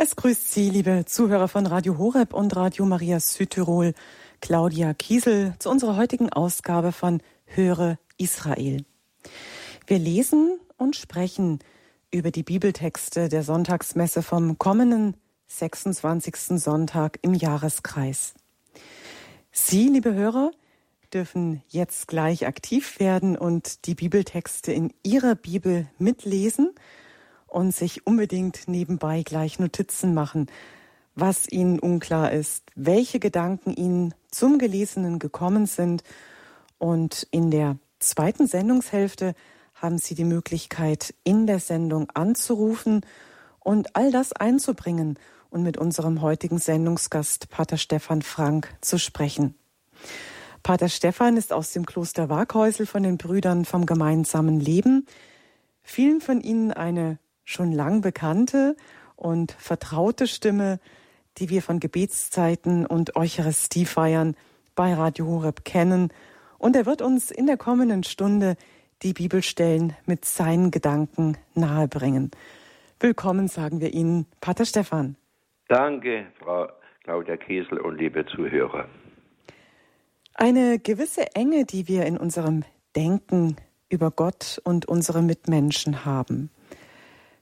Es grüßt Sie, liebe Zuhörer von Radio Horeb und Radio Maria Südtirol, Claudia Kiesel zu unserer heutigen Ausgabe von Höre Israel. Wir lesen und sprechen über die Bibeltexte der Sonntagsmesse vom kommenden 26. Sonntag im Jahreskreis. Sie, liebe Hörer, dürfen jetzt gleich aktiv werden und die Bibeltexte in Ihrer Bibel mitlesen – und sich unbedingt nebenbei gleich Notizen machen, was Ihnen unklar ist, welche Gedanken Ihnen zum Gelesenen gekommen sind. Und in der zweiten Sendungshälfte haben Sie die Möglichkeit, in der Sendung anzurufen und all das einzubringen und mit unserem heutigen Sendungsgast Pater Stefan Frank zu sprechen. Pater Stefan ist aus dem Kloster Waghäusel von den Brüdern vom gemeinsamen Leben. Vielen von Ihnen eine schon lang bekannte und vertraute Stimme, die wir von Gebetszeiten und Eucharistiefeiern bei Radio Horeb kennen. Und er wird uns in der kommenden Stunde die Bibelstellen mit seinen Gedanken nahebringen. Willkommen, sagen wir Ihnen, Pater Stefan. Danke, Frau Claudia Kiesel und liebe Zuhörer. Eine gewisse Enge, die wir in unserem Denken über Gott und unsere Mitmenschen haben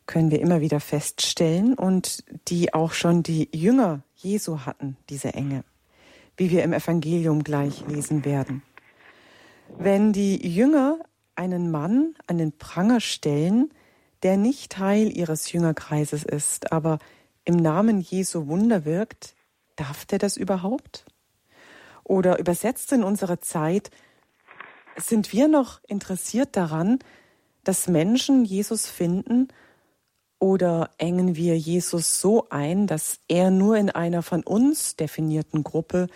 können wir immer wieder feststellen und die auch schon die Jünger Jesu hatten, diese Enge, wie wir im Evangelium gleich lesen werden. Wenn die Jünger einen Mann an den Pranger stellen, der nicht Teil ihres Jüngerkreises ist, aber im Namen Jesu Wunder wirkt, darf der das überhaupt? Oder übersetzt in unsere Zeit, sind wir noch interessiert daran, dass Menschen Jesus finden oder engen wir Jesus so ein, dass er nur in einer von uns definierten Gruppe,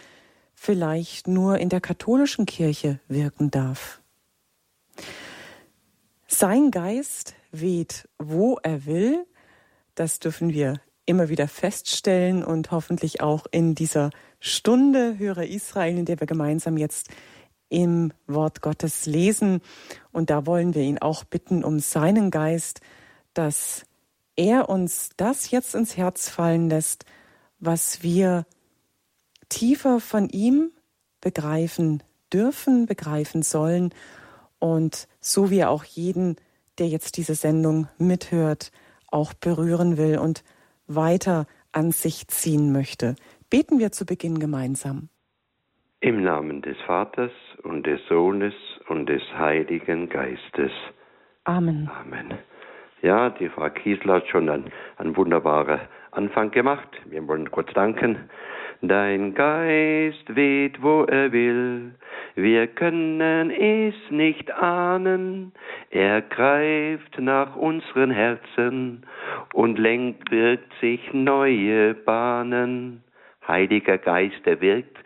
vielleicht nur in der katholischen Kirche wirken darf? Sein Geist weht, wo er will, das dürfen wir immer wieder feststellen und hoffentlich auch in dieser Stunde Höre Israel, in der wir gemeinsam jetzt im Wort Gottes lesen. Und da wollen wir ihn auch bitten um seinen Geist, dass er uns das jetzt ins Herz fallen lässt, was wir tiefer von ihm begreifen dürfen, begreifen sollen und so wie er auch jeden, der jetzt diese Sendung mithört, auch berühren will und weiter an sich ziehen möchte. Beten wir zu Beginn gemeinsam. Im Namen des Vaters und des Sohnes und des Heiligen Geistes. Amen. Amen. Ja, die Frau Kiesler hat schon einen, einen wunderbaren Anfang gemacht. Wir wollen kurz danken. Dein Geist weht, wo er will. Wir können es nicht ahnen. Er greift nach unseren Herzen und lenkt, wirkt sich neue Bahnen. Heiliger Geist, er wirkt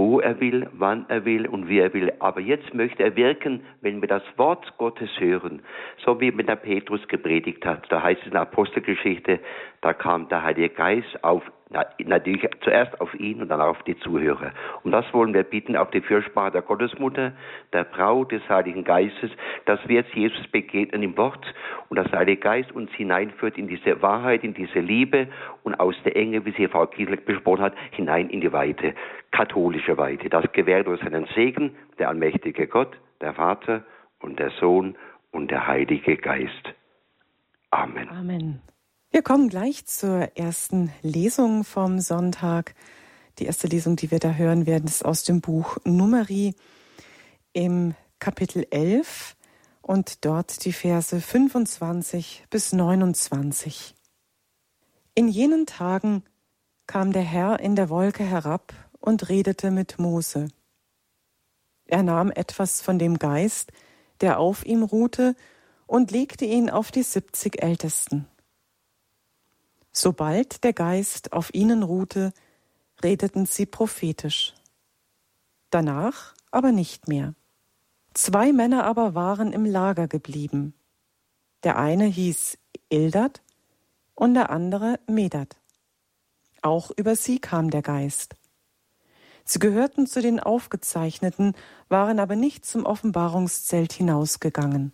wo er will, wann er will und wie er will. Aber jetzt möchte er wirken, wenn wir das Wort Gottes hören, so wie mit der Petrus gepredigt hat. Da heißt es in der Apostelgeschichte, da kam der Heilige Geist auf natürlich zuerst auf ihn und dann auf die Zuhörer. Und das wollen wir bitten auf die Fürsprache der Gottesmutter, der Braut des Heiligen Geistes, dass wir jetzt Jesus begegnen im Wort und dass der Heilige Geist uns hineinführt in diese Wahrheit, in diese Liebe und aus der Enge, wie sie Frau Kiesel besprochen hat, hinein in die Weite, katholische Weite. Das gewährt uns seinen Segen, der allmächtige Gott, der Vater und der Sohn und der Heilige Geist. Amen. Amen. Wir kommen gleich zur ersten Lesung vom Sonntag. Die erste Lesung, die wir da hören werden, ist aus dem Buch Numeri im Kapitel 11 und dort die Verse 25 bis 29. In jenen Tagen kam der Herr in der Wolke herab und redete mit Mose. Er nahm etwas von dem Geist, der auf ihm ruhte, und legte ihn auf die siebzig Ältesten. Sobald der Geist auf ihnen ruhte, redeten sie prophetisch. Danach aber nicht mehr. Zwei Männer aber waren im Lager geblieben. Der eine hieß Ildad und der andere Medad. Auch über sie kam der Geist. Sie gehörten zu den Aufgezeichneten, waren aber nicht zum Offenbarungszelt hinausgegangen.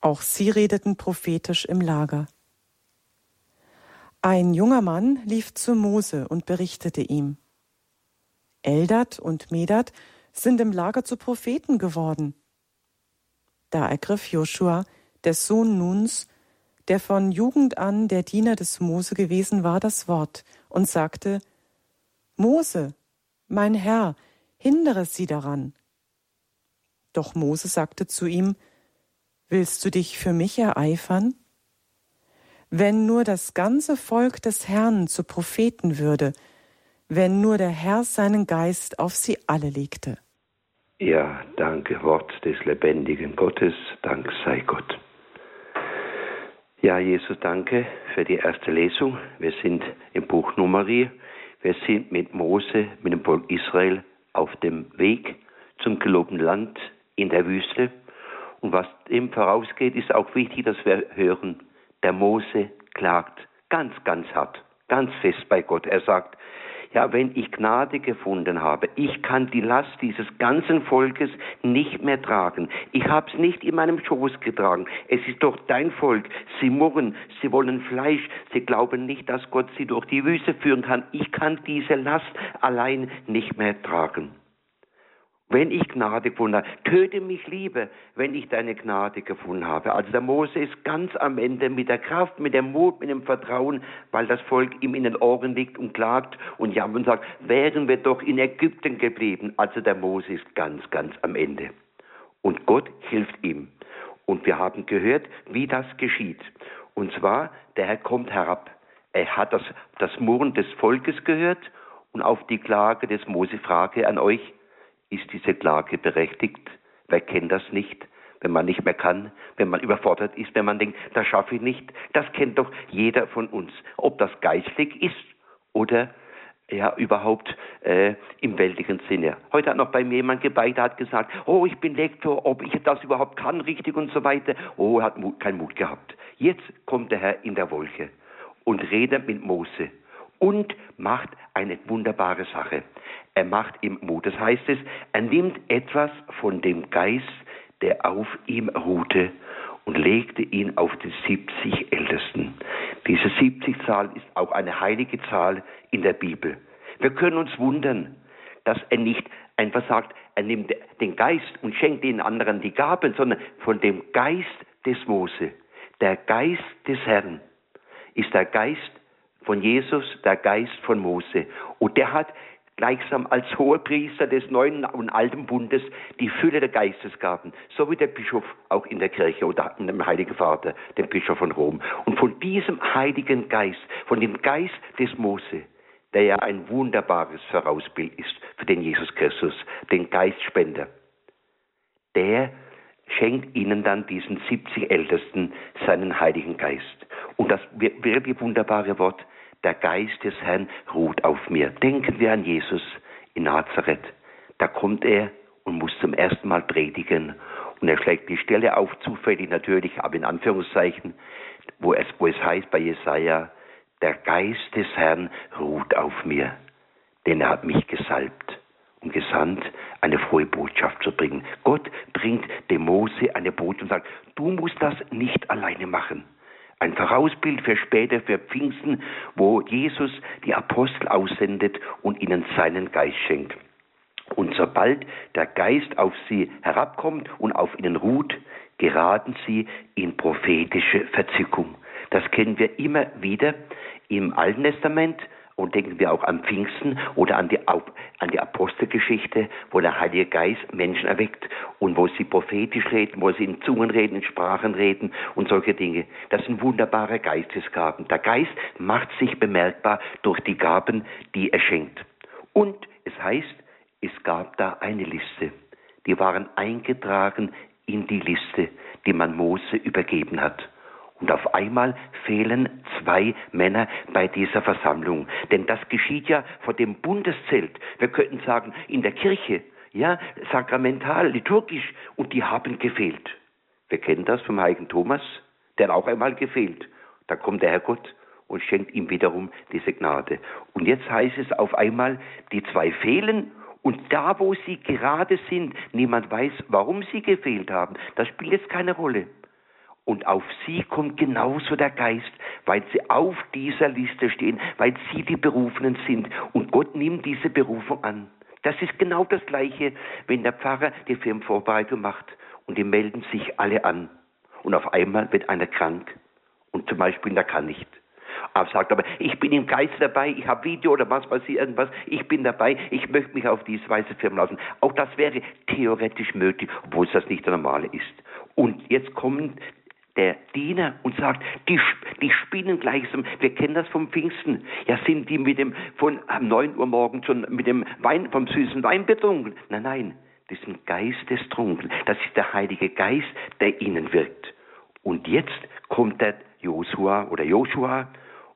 Auch sie redeten prophetisch im Lager. Ein junger Mann lief zu Mose und berichtete ihm. Eldad und Medad sind im Lager zu Propheten geworden. Da ergriff Joshua, der Sohn Nuns, der von Jugend an der Diener des Mose gewesen war, das Wort und sagte, Mose, mein Herr, hindere sie daran. Doch Mose sagte zu ihm, Willst du dich für mich ereifern? Wenn nur das ganze Volk des Herrn zu Propheten würde, wenn nur der Herr seinen Geist auf sie alle legte. Ja, danke, Wort des lebendigen Gottes, Dank sei Gott. Ja, Jesus, danke für die erste Lesung. Wir sind im Buch Numeri. Wir sind mit Mose, mit dem Volk Israel auf dem Weg zum gelobten Land in der Wüste. Und was dem vorausgeht, ist auch wichtig, dass wir hören. Der Mose klagt ganz, ganz hart, ganz fest bei Gott. Er sagt, ja, wenn ich Gnade gefunden habe, ich kann die Last dieses ganzen Volkes nicht mehr tragen. Ich habe es nicht in meinem Schoß getragen. Es ist doch dein Volk. Sie murren, sie wollen Fleisch, sie glauben nicht, dass Gott sie durch die Wüste führen kann. Ich kann diese Last allein nicht mehr tragen wenn ich Gnade gefunden habe. Töte mich lieber, wenn ich deine Gnade gefunden habe. Also der Mose ist ganz am Ende mit der Kraft, mit dem Mut, mit dem Vertrauen, weil das Volk ihm in den Ohren liegt und klagt und jammert und sagt, wären wir doch in Ägypten geblieben. Also der Mose ist ganz, ganz am Ende. Und Gott hilft ihm. Und wir haben gehört, wie das geschieht. Und zwar, der Herr kommt herab. Er hat das, das Murren des Volkes gehört und auf die Klage des Mose Frage an euch, ist diese Klage berechtigt. Wer kennt das nicht? Wenn man nicht mehr kann, wenn man überfordert ist, wenn man denkt, das schaffe ich nicht, das kennt doch jeder von uns. Ob das geistlich ist oder ja überhaupt äh, im weltlichen Sinne. Heute hat noch bei mir jemand gebeitet, hat gesagt, oh, ich bin Lektor, ob ich das überhaupt kann, richtig und so weiter. Oh, er hat Mut, keinen Mut gehabt. Jetzt kommt der Herr in der Wolke und redet mit Mose und macht eine wunderbare Sache. Er macht ihm Mut. Das heißt es, er nimmt etwas von dem Geist, der auf ihm ruhte, und legte ihn auf die 70 Ältesten. Diese 70 Zahl ist auch eine heilige Zahl in der Bibel. Wir können uns wundern, dass er nicht einfach sagt, er nimmt den Geist und schenkt den anderen die Gaben, sondern von dem Geist des Mose. Der Geist des Herrn ist der Geist von Jesus, der Geist von Mose. Und der hat gleichsam als Hohepriester des neuen und alten Bundes die Fülle der Geistesgaben, so wie der Bischof auch in der Kirche oder in dem Heiligen Vater, dem Bischof von Rom. Und von diesem Heiligen Geist, von dem Geist des Mose, der ja ein wunderbares Vorausbild ist für den Jesus Christus, den Geistspender, der schenkt ihnen dann diesen 70 Ältesten seinen Heiligen Geist. Und das wirklich wunderbare Wort, der Geist des Herrn ruht auf mir. Denken wir an Jesus in Nazareth. Da kommt er und muss zum ersten Mal predigen. Und er schlägt die Stelle auf, zufällig natürlich, aber in Anführungszeichen, wo es, wo es heißt bei Jesaja, der Geist des Herrn ruht auf mir, denn er hat mich gesalbt und gesandt, eine frohe Botschaft zu bringen. Gott bringt dem Mose eine Botschaft und sagt, du musst das nicht alleine machen. Ein Vorausbild für später, für Pfingsten, wo Jesus die Apostel aussendet und ihnen seinen Geist schenkt. Und sobald der Geist auf sie herabkommt und auf ihnen ruht, geraten sie in prophetische Verzückung. Das kennen wir immer wieder im Alten Testament, und denken wir auch an Pfingsten oder an die, an die Apostelgeschichte, wo der Heilige Geist Menschen erweckt und wo sie prophetisch reden, wo sie in Zungen reden, in Sprachen reden und solche Dinge. Das sind wunderbare Geistesgaben. Der Geist macht sich bemerkbar durch die Gaben, die er schenkt. Und es heißt, es gab da eine Liste. Die waren eingetragen in die Liste, die man Mose übergeben hat. Und auf einmal fehlen zwei Männer bei dieser Versammlung. Denn das geschieht ja vor dem Bundeszelt. Wir könnten sagen, in der Kirche, ja, sakramental, liturgisch. Und die haben gefehlt. Wir kennen das vom heiligen Thomas, der hat auch einmal gefehlt. Da kommt der Herrgott und schenkt ihm wiederum diese Gnade. Und jetzt heißt es auf einmal, die zwei fehlen und da, wo sie gerade sind, niemand weiß, warum sie gefehlt haben. Das spielt jetzt keine Rolle. Und auf sie kommt genauso der Geist, weil sie auf dieser Liste stehen, weil sie die Berufenen sind. Und Gott nimmt diese Berufung an. Das ist genau das Gleiche, wenn der Pfarrer die Firmenvorbereitung macht und die melden sich alle an. Und auf einmal wird einer krank und zum Beispiel der kann nicht. Aber sagt aber, ich bin im Geist dabei, ich habe Video oder was weiß ich, irgendwas, ich bin dabei, ich möchte mich auf diese Weise firmen lassen. Auch das wäre theoretisch möglich, obwohl es das nicht der Normale ist. Und jetzt kommt der Diener und sagt, die, die spinnen gleichsam. Wir kennen das vom Pfingsten. Ja, sind die mit dem, von 9 Uhr morgens schon mit dem Wein, vom süßen Wein betrunken? Nein, nein, das ist ein Geist des Trunken. Das ist der Heilige Geist, der ihnen wirkt. Und jetzt kommt der Josua oder Joshua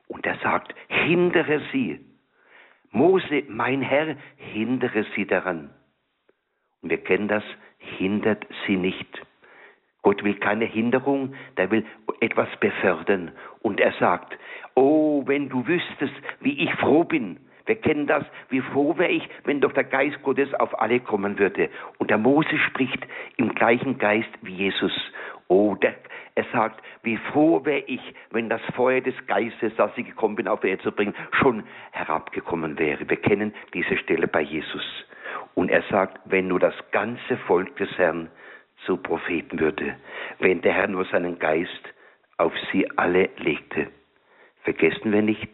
und er sagt, hindere sie. Mose, mein Herr, hindere sie daran. Und wir kennen das, hindert sie nicht. Gott will keine Hinderung, der will etwas befördern. Und er sagt, oh, wenn du wüsstest, wie ich froh bin. Wir kennen das, wie froh wäre ich, wenn doch der Geist Gottes auf alle kommen würde. Und der Mose spricht im gleichen Geist wie Jesus. Oh, der, er sagt, wie froh wäre ich, wenn das Feuer des Geistes, das ich gekommen bin, auf Erde zu bringen, schon herabgekommen wäre. Wir kennen diese Stelle bei Jesus. Und er sagt, wenn nur das ganze Volk des Herrn zu Propheten würde, wenn der Herr nur seinen Geist auf sie alle legte. Vergessen wir nicht,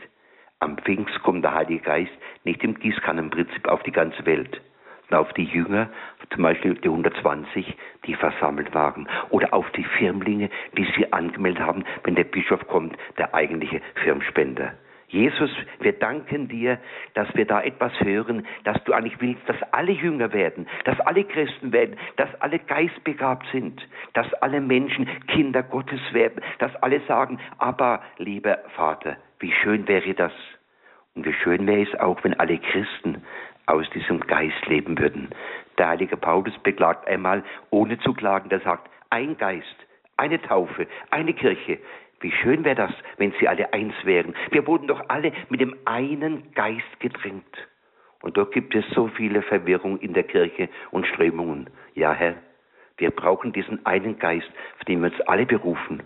am Pfingst kommt der Heilige Geist nicht im Gießkannenprinzip auf die ganze Welt, sondern auf die Jünger, zum Beispiel die 120, die versammelt waren, oder auf die Firmlinge, die sie angemeldet haben, wenn der Bischof kommt, der eigentliche Firmspender. Jesus, wir danken dir, dass wir da etwas hören, dass du eigentlich willst, dass alle Jünger werden, dass alle Christen werden, dass alle geistbegabt sind, dass alle Menschen Kinder Gottes werden, dass alle sagen, aber lieber Vater, wie schön wäre das. Und wie schön wäre es auch, wenn alle Christen aus diesem Geist leben würden. Der heilige Paulus beklagt einmal, ohne zu klagen, der sagt, ein Geist, eine Taufe, eine Kirche, wie schön wäre das, wenn sie alle eins wären. Wir wurden doch alle mit dem einen Geist gedrängt. Und dort gibt es so viele Verwirrung in der Kirche und Strömungen. Ja, Herr, wir brauchen diesen einen Geist, für den wir uns alle berufen.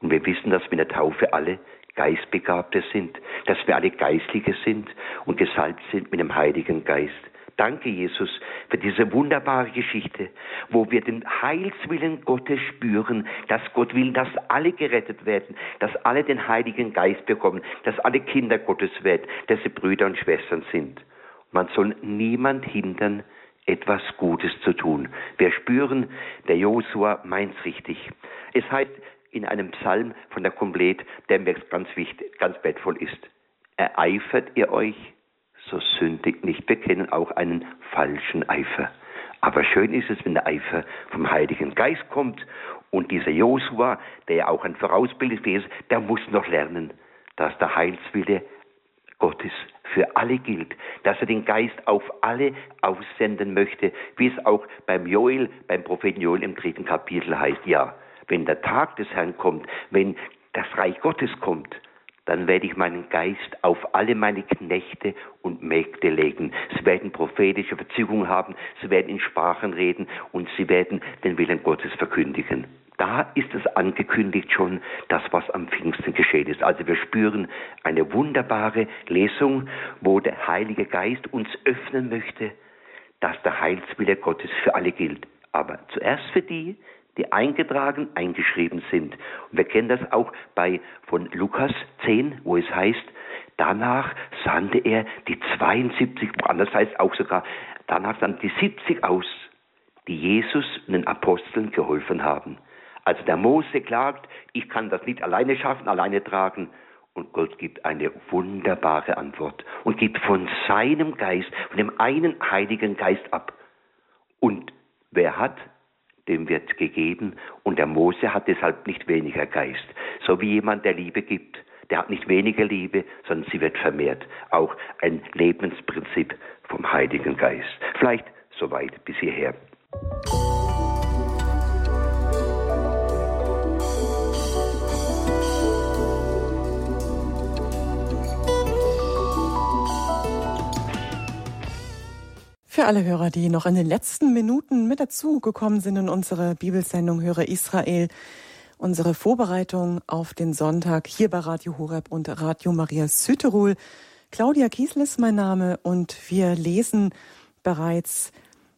Und wir wissen, dass wir in der Taufe alle Geistbegabte sind, dass wir alle Geistliche sind und gesalbt sind mit dem Heiligen Geist. Danke, Jesus, für diese wunderbare Geschichte, wo wir den Heilswillen Gottes spüren, dass Gott will, dass alle gerettet werden, dass alle den Heiligen Geist bekommen, dass alle Kinder Gottes werden, dass sie Brüder und Schwestern sind. Man soll niemand hindern, etwas Gutes zu tun. Wir spüren, der Josua meint's richtig. Es heißt in einem Psalm von der Komplet, der mir ganz wichtig, ganz wertvoll ist. Ereifert ihr euch so sündigt nicht. Wir kennen auch einen falschen Eifer. Aber schön ist es, wenn der Eifer vom Heiligen Geist kommt und dieser Josua, der ja auch ein Vorausbild ist, der muss noch lernen, dass der Heilswille Gottes für alle gilt, dass er den Geist auf alle aussenden möchte, wie es auch beim Joel, beim Propheten Joel im dritten Kapitel heißt. Ja, wenn der Tag des Herrn kommt, wenn das Reich Gottes kommt, dann werde ich meinen Geist auf alle meine Knechte und Mägde legen. Sie werden prophetische Verzügungen haben, sie werden in Sprachen reden und sie werden den Willen Gottes verkündigen. Da ist es angekündigt schon, das, was am Pfingsten geschehen ist. Also wir spüren eine wunderbare Lesung, wo der Heilige Geist uns öffnen möchte, dass der Heilswille Gottes für alle gilt. Aber zuerst für die, die eingetragen, eingeschrieben sind. Und wir kennen das auch bei von Lukas 10, wo es heißt, danach sandte er die 72, anders heißt auch sogar, danach sandte die 70 aus, die Jesus und den Aposteln geholfen haben. Also der Mose klagt, ich kann das nicht alleine schaffen, alleine tragen. Und Gott gibt eine wunderbare Antwort und gibt von seinem Geist, von dem einen Heiligen Geist ab. Und wer hat dem wird gegeben und der Mose hat deshalb nicht weniger Geist. So wie jemand, der Liebe gibt, der hat nicht weniger Liebe, sondern sie wird vermehrt. Auch ein Lebensprinzip vom Heiligen Geist. Vielleicht soweit bis hierher. Für alle Hörer, die noch in den letzten Minuten mit dazugekommen sind in unsere Bibelsendung Höre Israel unsere Vorbereitung auf den Sonntag hier bei Radio Horeb und Radio Maria Südtirol. Claudia Kiesel ist mein Name und wir lesen bereits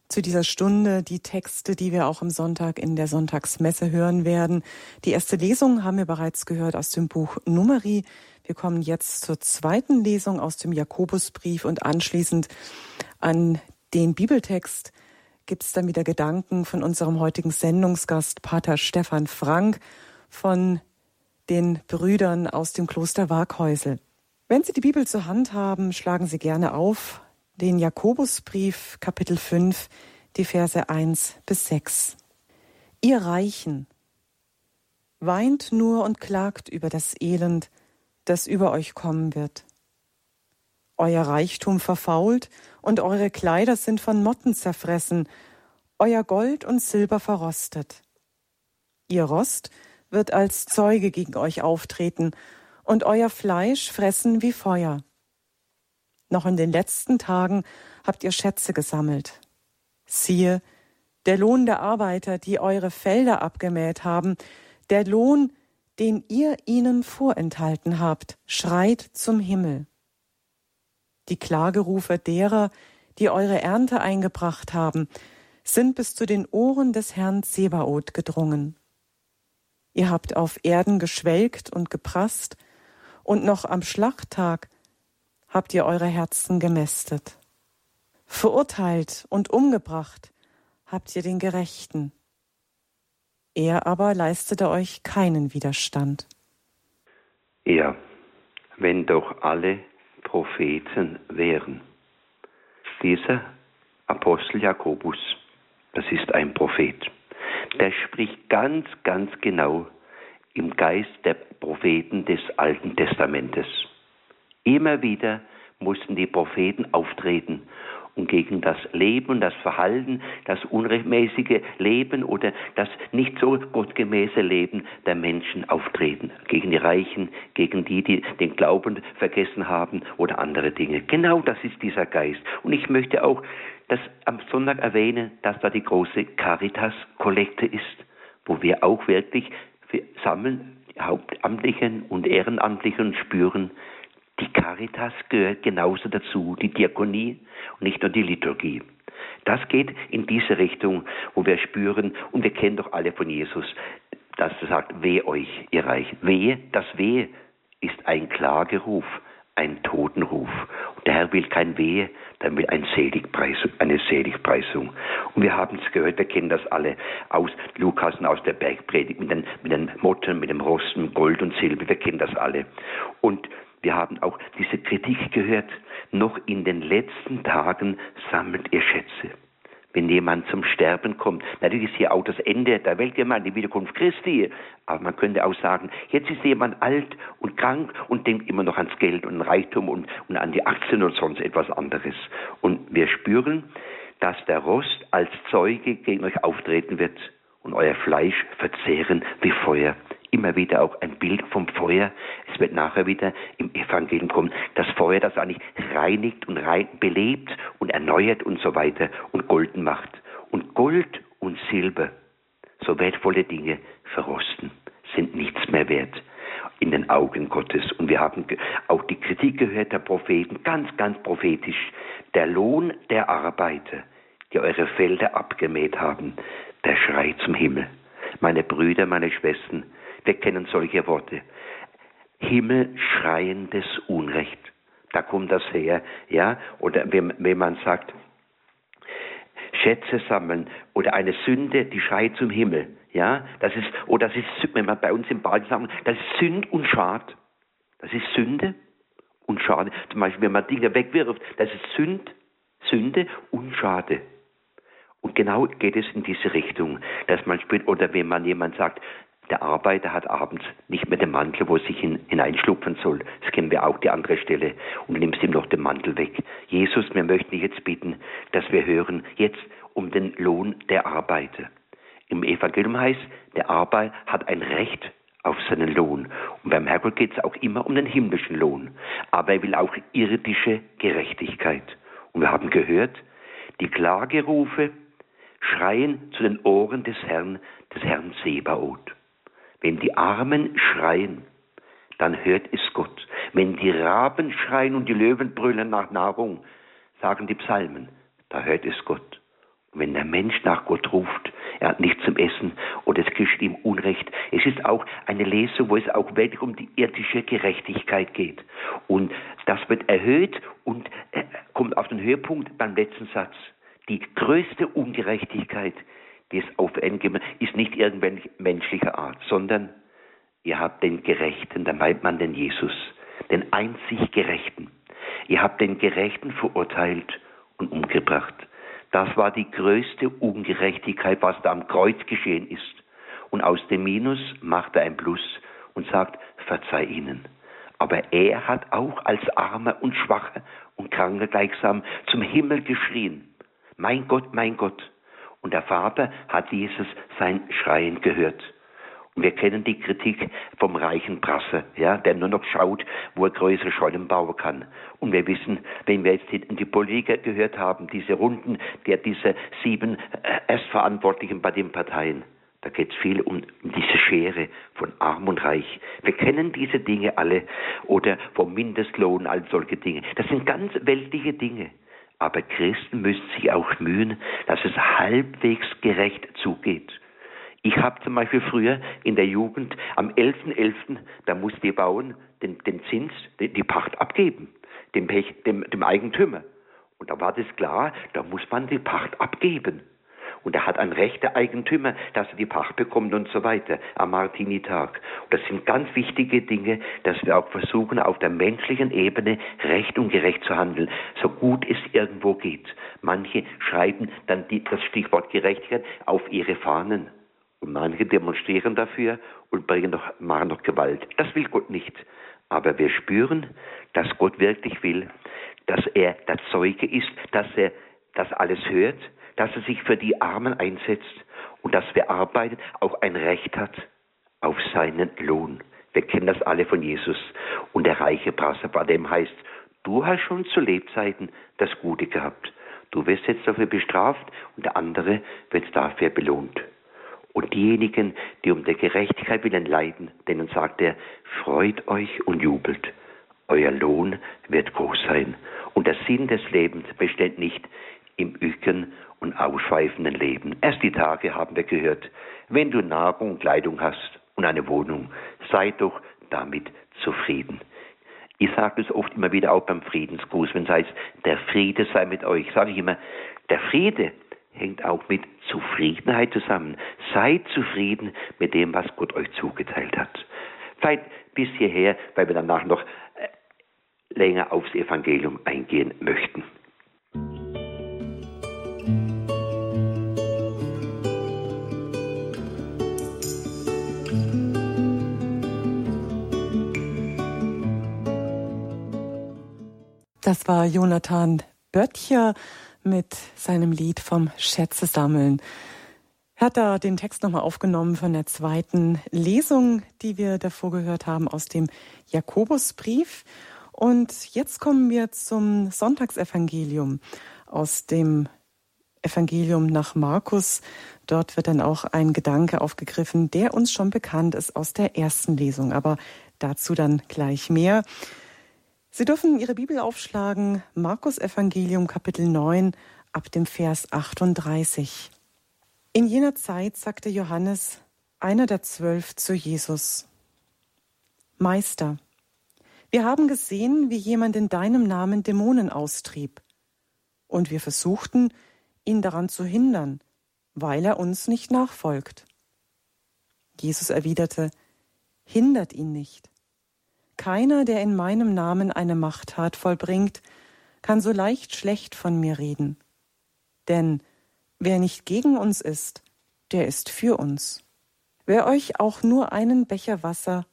zu dieser Stunde die Texte, die wir auch am Sonntag in der Sonntagsmesse hören werden. Die erste Lesung haben wir bereits gehört aus dem Buch Numeri. Wir kommen jetzt zur zweiten Lesung aus dem Jakobusbrief und anschließend an den Bibeltext gibt es dann wieder Gedanken von unserem heutigen Sendungsgast Pater Stefan Frank von den Brüdern aus dem Kloster Waghäusel. Wenn Sie die Bibel zur Hand haben, schlagen Sie gerne auf den Jakobusbrief Kapitel 5, die Verse 1 bis 6. Ihr Reichen, weint nur und klagt über das Elend, das über euch kommen wird. Euer Reichtum verfault und eure Kleider sind von Motten zerfressen, euer Gold und Silber verrostet. Ihr Rost wird als Zeuge gegen euch auftreten und euer Fleisch fressen wie Feuer. Noch in den letzten Tagen habt ihr Schätze gesammelt. Siehe, der Lohn der Arbeiter, die eure Felder abgemäht haben, der Lohn, den ihr ihnen vorenthalten habt, schreit zum Himmel die Klagerufe derer, die eure Ernte eingebracht haben, sind bis zu den Ohren des Herrn Zebaoth gedrungen. Ihr habt auf Erden geschwelgt und geprasst, und noch am Schlachttag habt ihr eure Herzen gemästet. Verurteilt und umgebracht habt ihr den Gerechten. Er aber leistete euch keinen Widerstand. Ja, wenn doch alle Propheten wären. Dieser Apostel Jakobus, das ist ein Prophet, der spricht ganz, ganz genau im Geist der Propheten des Alten Testamentes. Immer wieder mussten die Propheten auftreten und gegen das Leben das Verhalten, das unrechtmäßige Leben oder das nicht so gottgemäße Leben der Menschen auftreten. Gegen die Reichen, gegen die, die den Glauben vergessen haben oder andere Dinge. Genau das ist dieser Geist. Und ich möchte auch das am Sonntag erwähnen, dass da die große Caritas-Kollekte ist, wo wir auch wirklich wir sammeln, Hauptamtlichen und Ehrenamtlichen spüren, die Caritas gehört genauso dazu, die Diakonie und nicht nur die Liturgie. Das geht in diese Richtung, wo wir spüren, und wir kennen doch alle von Jesus, dass er sagt, weh euch, ihr Reichen. Wehe, das Wehe ist ein Klageruf, ein Totenruf. Und der Herr will kein Wehe, der will ein Seligpreis, eine Seligpreisung. Und wir haben es gehört, wir kennen das alle aus Lukas und aus der Bergpredigt mit den, mit den Motten, mit dem Rosten, Gold und Silber, wir kennen das alle. Und wir haben auch diese Kritik gehört. Noch in den letzten Tagen sammelt ihr Schätze. Wenn jemand zum Sterben kommt, natürlich ist hier auch das Ende der Welt gemeint, die Wiederkunft Christi. Aber man könnte auch sagen, jetzt ist jemand alt und krank und denkt immer noch ans Geld und Reichtum und, und an die Aktien und sonst etwas anderes. Und wir spüren, dass der Rost als Zeuge gegen euch auftreten wird und euer Fleisch verzehren wie Feuer immer wieder auch ein Bild vom Feuer. Es wird nachher wieder im Evangelium kommen. Das Feuer, das eigentlich reinigt und rein, belebt und erneuert und so weiter und golden macht. Und Gold und Silber, so wertvolle Dinge, verrosten, sind nichts mehr wert in den Augen Gottes. Und wir haben auch die Kritik gehört der Propheten, ganz, ganz prophetisch. Der Lohn der Arbeiter, die eure Felder abgemäht haben, der schreit zum Himmel. Meine Brüder, meine Schwestern, wir kennen solche Worte. Himmelschreiendes Unrecht. Da kommt das her, ja? Oder wenn, wenn man sagt, Schätze sammeln oder eine Sünde, die schreit zum Himmel, ja? Das ist, oder das ist, wenn man bei uns im Bad sagen, das ist Sünd und Schad. Das ist Sünde und Schade. Zum Beispiel, wenn man Dinge wegwirft, das ist Sünd, Sünde und Schade. Und genau geht es in diese Richtung, dass man spielt, oder wenn man jemand sagt, der Arbeiter hat abends nicht mehr den Mantel, wo er sich hin, hineinschlupfen soll. Das kennen wir auch, die andere Stelle. Und du nimmst ihm noch den Mantel weg. Jesus, wir möchten dich jetzt bitten, dass wir hören jetzt um den Lohn der Arbeiter. Im Evangelium heißt, der Arbeiter hat ein Recht auf seinen Lohn. Und beim Herrgott geht es auch immer um den himmlischen Lohn. Aber er will auch irdische Gerechtigkeit. Und wir haben gehört, die Klagerufe schreien zu den Ohren des Herrn, des Herrn Sebaoth. Wenn die Armen schreien, dann hört es Gott. Wenn die Raben schreien und die Löwen brüllen nach Nahrung, sagen die Psalmen, da hört es Gott. Und wenn der Mensch nach Gott ruft, er hat nichts zum Essen oder es geschieht ihm Unrecht. Es ist auch eine Lesung, wo es auch wirklich um die irdische Gerechtigkeit geht. Und das wird erhöht und äh, kommt auf den Höhepunkt beim letzten Satz. Die größte Ungerechtigkeit, die auf gibt, ist nicht irgendwelche menschliche Art, sondern ihr habt den Gerechten, da meint man den Jesus, den einzig Gerechten. Ihr habt den Gerechten verurteilt und umgebracht. Das war die größte Ungerechtigkeit, was da am Kreuz geschehen ist. Und aus dem Minus macht er ein Plus und sagt, verzeih ihnen. Aber er hat auch als Armer und Schwacher und Kranke gleichsam zum Himmel geschrien. Mein Gott, mein Gott. Und der Vater hat Jesus sein Schreien gehört. Und wir kennen die Kritik vom reichen Prasse, ja, der nur noch schaut, wo er größere Schollen bauen kann. Und wir wissen, wenn wir jetzt die Politiker gehört haben, diese Runden der diese sieben äh, Erstverantwortlichen bei den Parteien, da geht es viel um diese Schere von Arm und Reich. Wir kennen diese Dinge alle oder vom Mindestlohn, all solche Dinge. Das sind ganz weltliche Dinge. Aber Christen müssen sich auch mühen, dass es halbwegs gerecht zugeht. Ich habe zum Beispiel früher in der Jugend am 11.11., .11., da musste die Bauern den, den Zins, die, Pacht abgeben, dem, dem, dem Eigentümer. Und da war das klar, da muss man die Pacht abgeben. Und er hat ein Recht der Eigentümer, dass er die Pacht bekommt und so weiter am Martinitag. Das sind ganz wichtige Dinge, dass wir auch versuchen, auf der menschlichen Ebene recht und gerecht zu handeln, so gut es irgendwo geht. Manche schreiben dann die, das Stichwort Gerechtigkeit auf ihre Fahnen. Und manche demonstrieren dafür und bringen noch, machen noch Gewalt. Das will Gott nicht. Aber wir spüren, dass Gott wirklich will, dass er der Zeuge ist, dass er das alles hört, dass er sich für die Armen einsetzt und dass wer arbeitet auch ein Recht hat auf seinen Lohn. Wir kennen das alle von Jesus. Und der reiche Prasser, bei dem heißt, du hast schon zu Lebzeiten das Gute gehabt. Du wirst jetzt dafür bestraft und der andere wird dafür belohnt. Und diejenigen, die um der Gerechtigkeit willen leiden, denen sagt er, freut euch und jubelt. Euer Lohn wird groß sein. Und der Sinn des Lebens besteht nicht im Ücken und ausschweifenden Leben. Erst die Tage haben wir gehört, wenn du Nahrung Kleidung hast und eine Wohnung, sei doch damit zufrieden. Ich sage es oft immer wieder auch beim Friedensgruß, wenn es heißt, der Friede sei mit euch, sage ich immer, der Friede hängt auch mit Zufriedenheit zusammen. Seid zufrieden mit dem, was Gott euch zugeteilt hat. Vielleicht bis hierher, weil wir danach noch äh, länger aufs Evangelium eingehen möchten. Das war Jonathan Böttcher mit seinem Lied vom Schätze sammeln. Er hat da den Text nochmal aufgenommen von der zweiten Lesung, die wir davor gehört haben aus dem Jakobusbrief. Und jetzt kommen wir zum Sonntagsevangelium aus dem Evangelium nach Markus. Dort wird dann auch ein Gedanke aufgegriffen, der uns schon bekannt ist aus der ersten Lesung, aber dazu dann gleich mehr. Sie dürfen Ihre Bibel aufschlagen, Markus Evangelium Kapitel 9 ab dem Vers 38. In jener Zeit sagte Johannes, einer der zwölf, zu Jesus, Meister, wir haben gesehen, wie jemand in deinem Namen Dämonen austrieb, und wir versuchten, ihn daran zu hindern, weil er uns nicht nachfolgt. Jesus erwiderte, Hindert ihn nicht keiner, der in meinem Namen eine Machttat vollbringt, kann so leicht schlecht von mir reden. Denn wer nicht gegen uns ist, der ist für uns. Wer euch auch nur einen Becher Wasser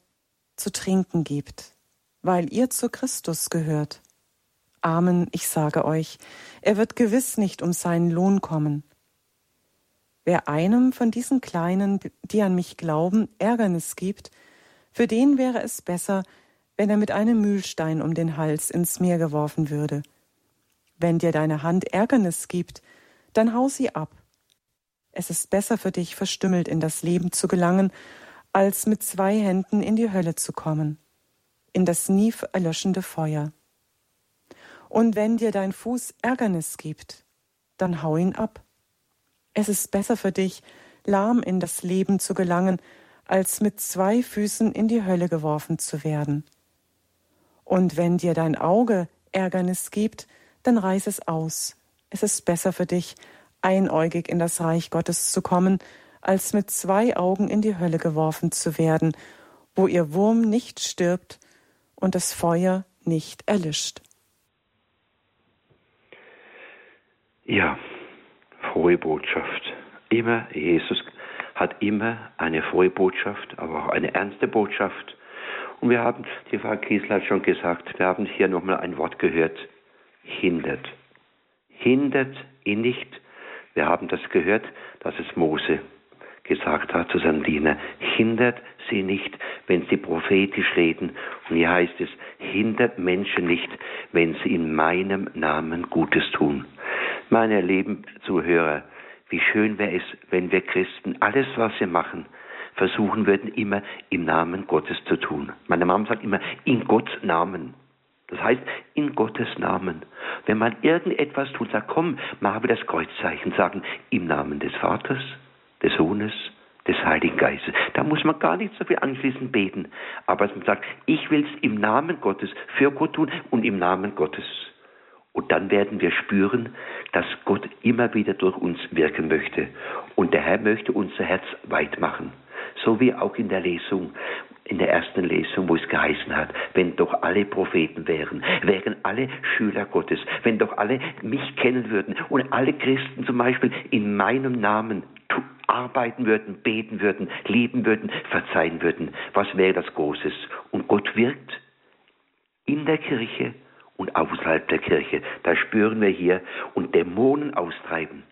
zu trinken gibt, weil ihr zu Christus gehört. Amen, ich sage euch, er wird gewiss nicht um seinen Lohn kommen. Wer einem von diesen Kleinen, die an mich glauben, Ärgernis gibt, für den wäre es besser, wenn er mit einem Mühlstein um den Hals ins Meer geworfen würde. Wenn dir deine Hand Ärgernis gibt, dann hau sie ab. Es ist besser für dich, verstümmelt in das Leben zu gelangen, als mit zwei Händen in die Hölle zu kommen, in das nie erlöschende Feuer. Und wenn dir dein Fuß Ärgernis gibt, dann hau ihn ab. Es ist besser für dich, lahm in das Leben zu gelangen, als mit zwei Füßen in die Hölle geworfen zu werden. Und wenn dir dein Auge Ärgernis gibt, dann reiß es aus. Es ist besser für dich, einäugig in das Reich Gottes zu kommen, als mit zwei Augen in die Hölle geworfen zu werden, wo ihr Wurm nicht stirbt und das Feuer nicht erlischt. Ja, frohe Botschaft. Immer, Jesus hat immer eine frohe Botschaft, aber auch eine ernste Botschaft. Und wir haben, die Frau Kiesler hat schon gesagt, wir haben hier nochmal ein Wort gehört, hindert. Hindert ihn nicht. Wir haben das gehört, dass es Mose gesagt hat zu seinem Diener, hindert sie nicht, wenn sie prophetisch reden. Und hier heißt es, hindert Menschen nicht, wenn sie in meinem Namen Gutes tun. Meine lieben Zuhörer, wie schön wäre es, wenn wir Christen alles, was wir machen, versuchen würden, immer im Namen Gottes zu tun. Meine Mama sagt immer, in Gottes Namen. Das heißt, in Gottes Namen. Wenn man irgendetwas tut, sagt, komm, machen wir das Kreuzzeichen, sagen, im Namen des Vaters, des Sohnes, des Heiligen Geistes. Da muss man gar nicht so viel anschließend beten. Aber man sagt, ich will es im Namen Gottes für Gott tun und im Namen Gottes. Und dann werden wir spüren, dass Gott immer wieder durch uns wirken möchte. Und der Herr möchte unser Herz weit machen. So wie auch in der Lesung, in der ersten Lesung, wo es geheißen hat, wenn doch alle Propheten wären, wären alle Schüler Gottes, wenn doch alle mich kennen würden und alle Christen zum Beispiel in meinem Namen arbeiten würden, beten würden, lieben würden, verzeihen würden, was wäre das Großes? Und Gott wirkt in der Kirche und außerhalb der Kirche. Da spüren wir hier und Dämonen austreiben.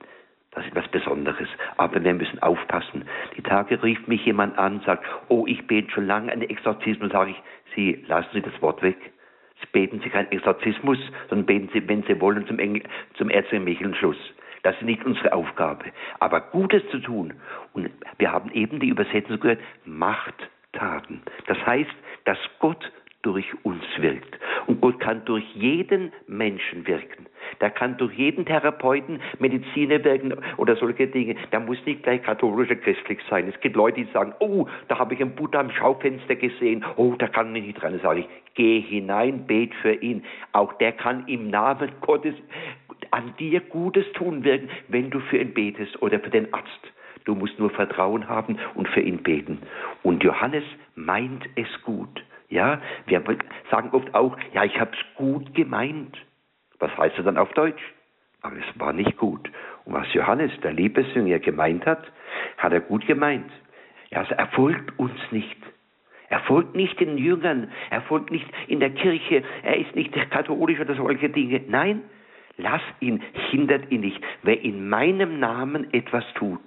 Das ist was Besonderes. Aber wir müssen aufpassen. Die Tage rief mich jemand an, sagt, oh, ich bete schon lange einen Exorzismus. Sage ich, Sie, lassen Sie das Wort weg. Sie beten Sie keinen Exorzismus, sondern beten Sie, wenn Sie wollen, zum, Engel, zum Erzengel Michael Schluss. Das ist nicht unsere Aufgabe. Aber Gutes zu tun. Und wir haben eben die Übersetzung gehört, Machttaten. Das heißt, dass Gott durch uns wirkt. Und Gott kann durch jeden Menschen wirken. Der kann durch jeden Therapeuten, Mediziner wirken oder solche Dinge. Der muss nicht gleich katholisch oder christlich sein. Es gibt Leute, die sagen, oh, da habe ich einen Buddha am Schaufenster gesehen. Oh, da kann ich nicht rein. Da sage ich, geh hinein, bet für ihn. Auch der kann im Namen Gottes an dir Gutes tun wirken, wenn du für ihn betest oder für den Arzt. Du musst nur Vertrauen haben und für ihn beten. Und Johannes meint es gut. Ja, wir sagen oft auch, ja, ich habe es gut gemeint. Was heißt das dann auf Deutsch? Aber es war nicht gut. Und was Johannes, der Liebesjünger, gemeint hat, hat er gut gemeint. Also er folgt uns nicht. Er folgt nicht den Jüngern, er folgt nicht in der Kirche, er ist nicht katholisch oder solche Dinge. Nein, lass ihn, hindert ihn nicht. Wer in meinem Namen etwas tut,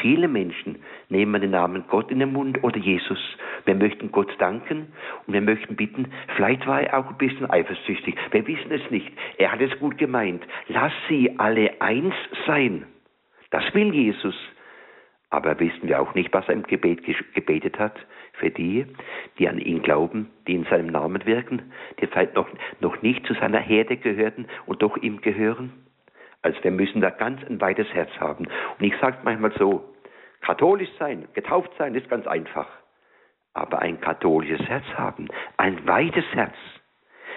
Viele Menschen nehmen den Namen Gott in den Mund oder Jesus. Wir möchten Gott danken und wir möchten bitten, vielleicht war er auch ein bisschen eifersüchtig. Wir wissen es nicht. Er hat es gut gemeint. Lass sie alle eins sein. Das will Jesus. Aber wissen wir auch nicht, was er im Gebet gebetet hat für die, die an ihn glauben, die in seinem Namen wirken, die vielleicht noch, noch nicht zu seiner Herde gehörten und doch ihm gehören? Also wir müssen da ganz ein weites Herz haben. Und ich sage es manchmal so, katholisch sein, getauft sein, ist ganz einfach. Aber ein katholisches Herz haben, ein weites Herz,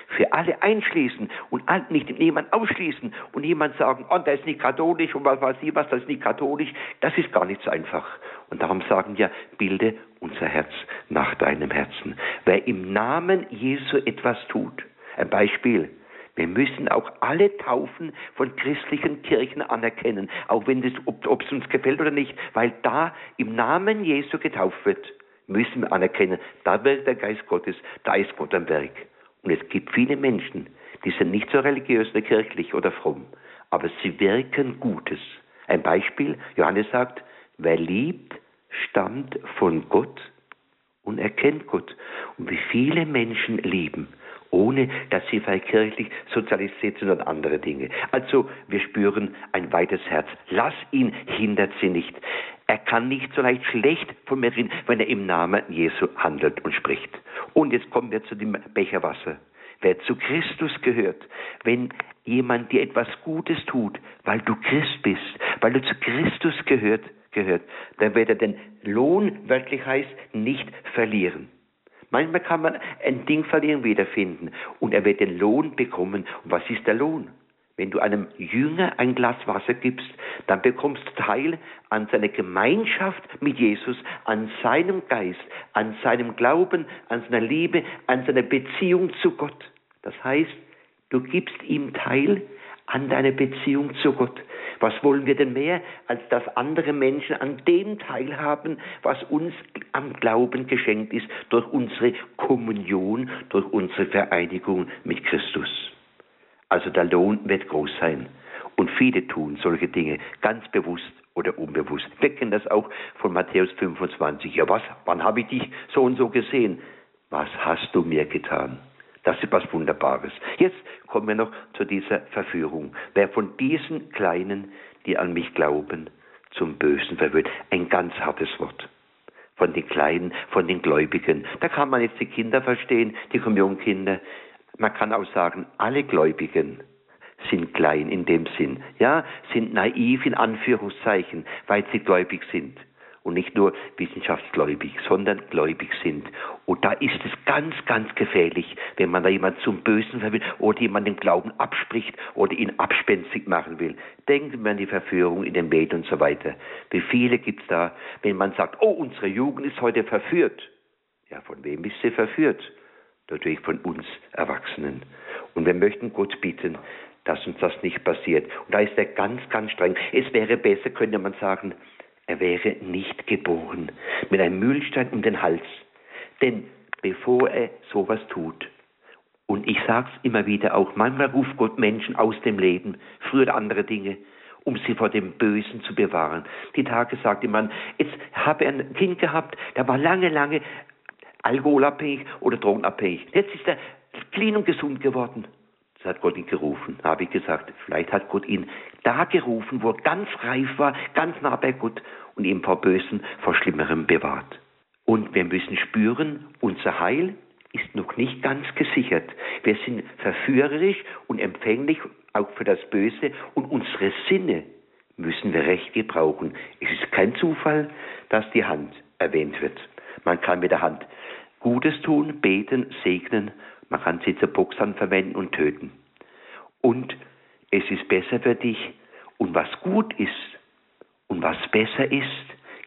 für alle einschließen und nicht jemand ausschließen und jemand sagen, oh, der ist nicht katholisch und was weiß ich was, das ist nicht katholisch, das ist gar nicht so einfach. Und darum sagen wir, bilde unser Herz nach deinem Herzen. Wer im Namen Jesu etwas tut, ein Beispiel, wir müssen auch alle Taufen von christlichen Kirchen anerkennen, auch wenn es, ob es uns gefällt oder nicht, weil da im Namen Jesu getauft wird, müssen wir anerkennen, da wirkt der Geist Gottes, da ist Gott am Werk. Und es gibt viele Menschen, die sind nicht so religiös oder kirchlich oder fromm, aber sie wirken Gutes. Ein Beispiel, Johannes sagt, wer liebt, stammt von Gott und erkennt Gott. Und wie viele Menschen lieben, ohne dass sie kirchlich sozialisiert sind und andere Dinge. Also wir spüren ein weites Herz. Lass ihn, hindert sie nicht. Er kann nicht so leicht schlecht von mir reden, wenn er im Namen Jesu handelt und spricht. Und jetzt kommen wir zu dem Becher Wasser. Wer zu Christus gehört, wenn jemand dir etwas Gutes tut, weil du Christ bist, weil du zu Christus gehört, gehört, dann wird er den Lohn, wörtlich heißt, nicht verlieren. Manchmal kann man ein Ding verlieren, wiederfinden und er wird den Lohn bekommen. Und was ist der Lohn? Wenn du einem Jünger ein Glas Wasser gibst, dann bekommst du Teil an seiner Gemeinschaft mit Jesus, an seinem Geist, an seinem Glauben, an seiner Liebe, an seiner Beziehung zu Gott. Das heißt, du gibst ihm Teil an deiner Beziehung zu Gott. Was wollen wir denn mehr, als dass andere Menschen an dem teilhaben, was uns am Glauben geschenkt ist, durch unsere Kommunion, durch unsere Vereinigung mit Christus. Also der Lohn wird groß sein. Und viele tun solche Dinge ganz bewusst oder unbewusst. Wir kennen das auch von Matthäus 25. Ja, was? Wann habe ich dich so und so gesehen? Was hast du mir getan? Das ist was Wunderbares. Jetzt kommen wir noch zu dieser Verführung. Wer von diesen Kleinen, die an mich glauben, zum Bösen verwirrt, ein ganz hartes Wort. Von den Kleinen, von den Gläubigen. Da kann man jetzt die Kinder verstehen, die Kommunionkinder. Man kann auch sagen, alle Gläubigen sind klein in dem Sinn, ja, sind naiv in Anführungszeichen, weil sie gläubig sind und nicht nur wissenschaftsgläubig, sondern gläubig sind. Und da ist es ganz, ganz gefährlich, wenn man da jemand zum Bösen will oder jemand den Glauben abspricht oder ihn abspenstig machen will. Denken wir an die Verführung in den Medien und so weiter. Wie viele gibt es da, wenn man sagt, oh, unsere Jugend ist heute verführt. Ja, von wem ist sie verführt? natürlich von uns Erwachsenen. Und wir möchten Gott bitten, dass uns das nicht passiert. Und da ist er ganz, ganz streng. Es wäre besser, könnte man sagen, er wäre nicht geboren mit einem Mühlstein um den Hals. Denn bevor er sowas tut, und ich sage es immer wieder auch, manchmal ruft Gott Menschen aus dem Leben, früher andere Dinge, um sie vor dem Bösen zu bewahren. Die Tage sagte man, jetzt habe er ein Kind gehabt, der war lange, lange alkoholabhängig oder drogenabhängig. Jetzt ist er clean und gesund geworden. Hat Gott ihn gerufen. Da habe ich gesagt, vielleicht hat Gott ihn da gerufen, wo er ganz reif war, ganz nah bei Gott und ihn vor Bösen, vor Schlimmerem bewahrt. Und wir müssen spüren, unser Heil ist noch nicht ganz gesichert. Wir sind verführerisch und empfänglich auch für das Böse und unsere Sinne müssen wir recht gebrauchen. Es ist kein Zufall, dass die Hand erwähnt wird. Man kann mit der Hand Gutes tun, beten, segnen. Man kann sie zur Boxern verwenden und töten. Und es ist besser für dich. Und was gut ist und was besser ist,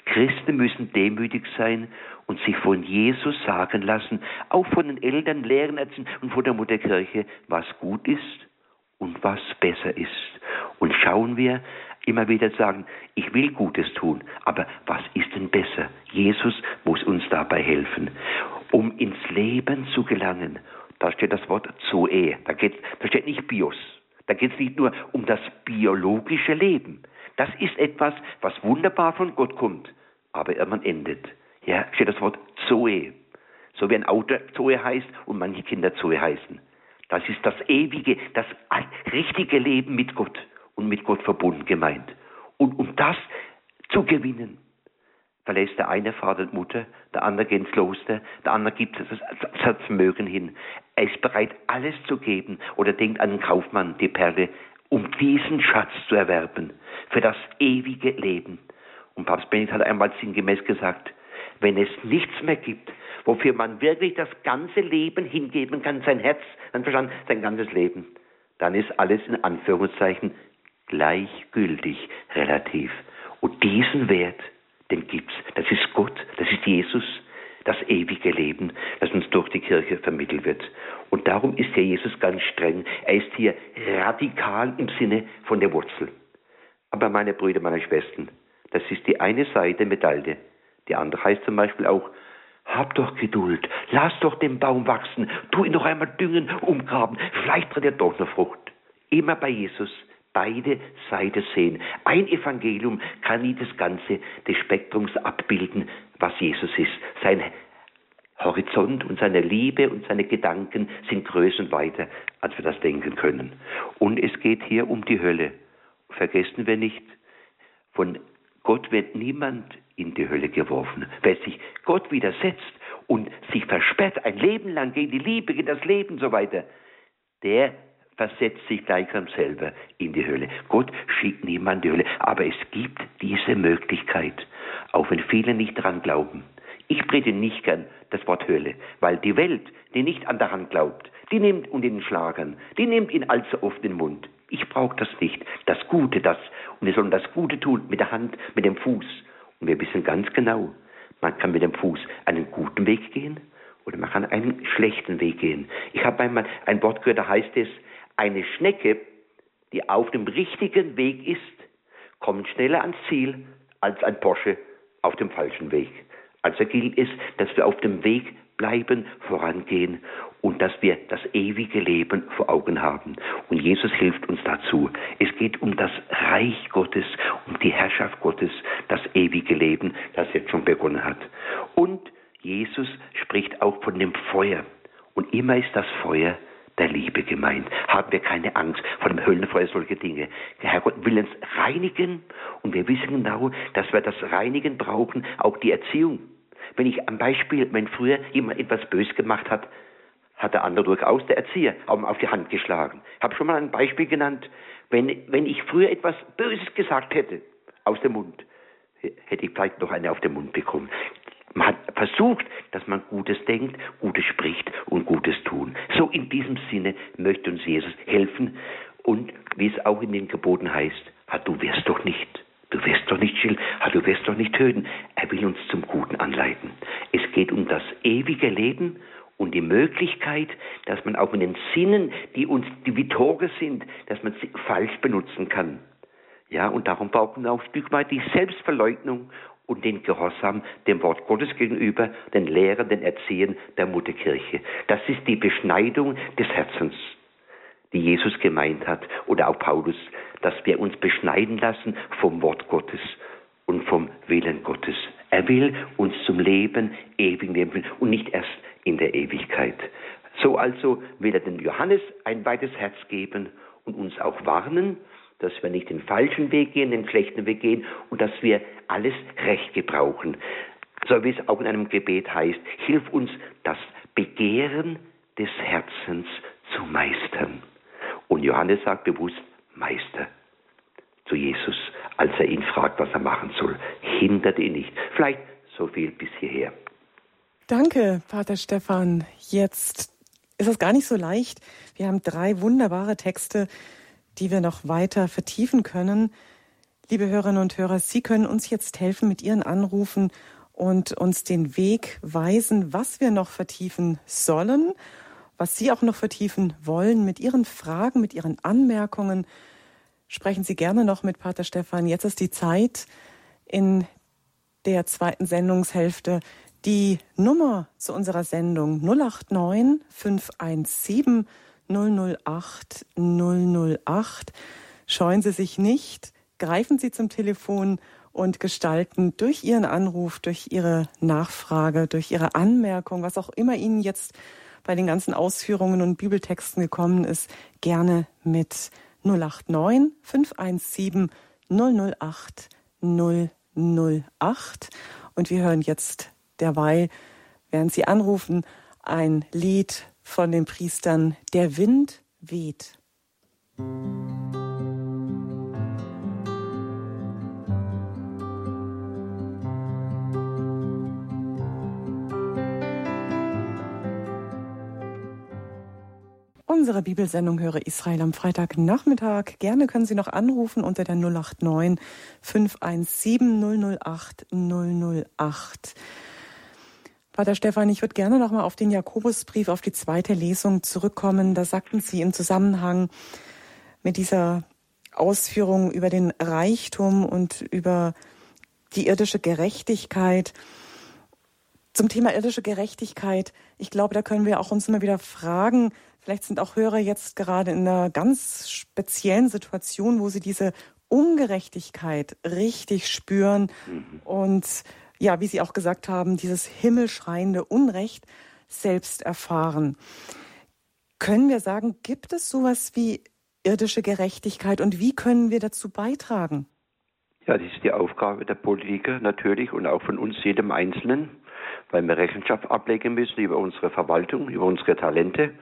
Christen müssen demütig sein und sich von Jesus sagen lassen, auch von den Eltern, Lehren erzählen und von der Mutterkirche, was gut ist und was besser ist. Und schauen wir, immer wieder sagen, ich will Gutes tun, aber was ist denn besser? Jesus muss uns dabei helfen. Um ins Leben zu gelangen, da steht das Wort Zoe, da, geht, da steht nicht Bios, da geht es nicht nur um das biologische Leben. Das ist etwas, was wunderbar von Gott kommt, aber irgendwann endet. Ja, steht das Wort Zoe, so wie ein Auto Zoe heißt und manche Kinder Zoe heißen. Das ist das ewige, das richtige Leben mit Gott und mit Gott verbunden gemeint. Und um das zu gewinnen, verlässt der eine Vater und Mutter, der andere geht ins Kloster, der andere gibt das Vermögen hin. Er ist bereit, alles zu geben oder denkt an den Kaufmann, die Perle, um diesen Schatz zu erwerben, für das ewige Leben. Und Papst Benedikt hat einmal sinngemäß gesagt, wenn es nichts mehr gibt, wofür man wirklich das ganze Leben hingeben kann, sein Herz, sein Verstand, sein ganzes Leben, dann ist alles in Anführungszeichen gleichgültig, relativ. Und diesen Wert, den gibt's. Das ist Gott, das ist Jesus, das ewige Leben, das uns durch die Kirche vermittelt wird. Und darum ist hier Jesus ganz streng. Er ist hier radikal im Sinne von der Wurzel. Aber meine Brüder, meine Schwestern, das ist die eine Seite der Medaille. Die andere heißt zum Beispiel auch, hab doch Geduld, lass doch den Baum wachsen, tu ihn noch einmal düngen, umgraben, vielleicht tritt er doch eine Frucht. Immer bei Jesus beide Seiten sehen. Ein Evangelium kann nie das Ganze des Spektrums abbilden, was Jesus ist. Sein Horizont und seine Liebe und seine Gedanken sind größer und weiter, als wir das denken können. Und es geht hier um die Hölle. Vergessen wir nicht, von Gott wird niemand in die Hölle geworfen. Wer sich Gott widersetzt und sich versperrt ein Leben lang gegen die Liebe, gegen das Leben und so weiter, der versetzt sich gleichsam selber in die Hölle. Gott schickt niemand in die Hölle, aber es gibt diese Möglichkeit, auch wenn viele nicht daran glauben. Ich predige nicht gern das Wort Hölle, weil die Welt, die nicht an daran glaubt, die nimmt und den Schlagern, die nimmt ihn allzu oft in den Mund. Ich brauche das nicht. Das Gute, das, und wir sollen das Gute tun mit der Hand, mit dem Fuß. Und wir wissen ganz genau, man kann mit dem Fuß einen guten Weg gehen oder man kann einen schlechten Weg gehen. Ich habe einmal ein Wort gehört, da heißt es, eine Schnecke, die auf dem richtigen Weg ist, kommt schneller ans Ziel als ein Porsche auf dem falschen Weg. Also gilt es, dass wir auf dem Weg bleiben, vorangehen und dass wir das ewige Leben vor Augen haben. Und Jesus hilft uns dazu. Es geht um das Reich Gottes, um die Herrschaft Gottes, das ewige Leben, das jetzt schon begonnen hat. Und Jesus spricht auch von dem Feuer. Und immer ist das Feuer der Liebe gemeint. Haben wir keine Angst vor dem Höllenfeuer, solche Dinge. Der Herrgott will uns reinigen und wir wissen genau, dass wir das Reinigen brauchen, auch die Erziehung. Wenn ich am Beispiel, wenn früher jemand etwas bös gemacht hat, hat der andere durchaus, der Erzieher, auf die Hand geschlagen. Ich habe schon mal ein Beispiel genannt. Wenn, wenn ich früher etwas Böses gesagt hätte, aus dem Mund, hätte ich vielleicht noch eine auf den Mund bekommen. Man hat versucht, dass man Gutes denkt, Gutes spricht und Gutes tun. So in diesem Sinne möchte uns Jesus helfen und wie es auch in den Geboten heißt, du wirst doch nicht Du wirst doch nicht still, du wirst doch nicht töten. Er will uns zum Guten anleiten. Es geht um das ewige Leben und die Möglichkeit, dass man auch in den Sinnen, die uns die wie Tore sind, dass man sie falsch benutzen kann. Ja, und darum brauchen wir auch ein Stück weit die Selbstverleugnung und den Gehorsam dem Wort Gottes gegenüber, den Lehren, den Erziehen der Mutterkirche. Das ist die Beschneidung des Herzens die Jesus gemeint hat oder auch Paulus, dass wir uns beschneiden lassen vom Wort Gottes und vom Willen Gottes. Er will uns zum Leben ewig nehmen und nicht erst in der Ewigkeit. So also will er den Johannes ein weites Herz geben und uns auch warnen, dass wir nicht den falschen Weg gehen, den schlechten Weg gehen und dass wir alles recht gebrauchen. So wie es auch in einem Gebet heißt, hilf uns das Begehren des Herzens zu meistern. Und Johannes sagt bewusst Meister zu Jesus, als er ihn fragt, was er machen soll. Hindert ihn nicht. Vielleicht so viel bis hierher. Danke, Pater Stefan. Jetzt ist es gar nicht so leicht. Wir haben drei wunderbare Texte, die wir noch weiter vertiefen können. Liebe Hörerinnen und Hörer, Sie können uns jetzt helfen mit Ihren Anrufen und uns den Weg weisen, was wir noch vertiefen sollen was Sie auch noch vertiefen wollen mit Ihren Fragen, mit Ihren Anmerkungen, sprechen Sie gerne noch mit Pater Stefan. Jetzt ist die Zeit in der zweiten Sendungshälfte. Die Nummer zu unserer Sendung 089 517 008 008. Scheuen Sie sich nicht, greifen Sie zum Telefon und gestalten durch Ihren Anruf, durch Ihre Nachfrage, durch Ihre Anmerkung, was auch immer Ihnen jetzt bei den ganzen Ausführungen und Bibeltexten gekommen ist, gerne mit 089 517 008 008. Und wir hören jetzt derweil, während Sie anrufen, ein Lied von den Priestern Der Wind weht. Unsere Bibelsendung Höre Israel am Freitagnachmittag. Gerne können Sie noch anrufen unter der 089 517 008 008. Pater Stefan, ich würde gerne noch mal auf den Jakobusbrief, auf die zweite Lesung zurückkommen. Da sagten Sie im Zusammenhang mit dieser Ausführung über den Reichtum und über die irdische Gerechtigkeit. Zum Thema irdische Gerechtigkeit, ich glaube, da können wir auch uns immer wieder fragen, Vielleicht sind auch Hörer jetzt gerade in einer ganz speziellen Situation, wo sie diese Ungerechtigkeit richtig spüren mhm. und ja, wie Sie auch gesagt haben, dieses himmelschreiende Unrecht selbst erfahren. Können wir sagen, gibt es sowas wie irdische Gerechtigkeit und wie können wir dazu beitragen? Ja, das ist die Aufgabe der Politiker natürlich und auch von uns jedem Einzelnen, weil wir Rechenschaft ablegen müssen über unsere Verwaltung, über unsere Talente,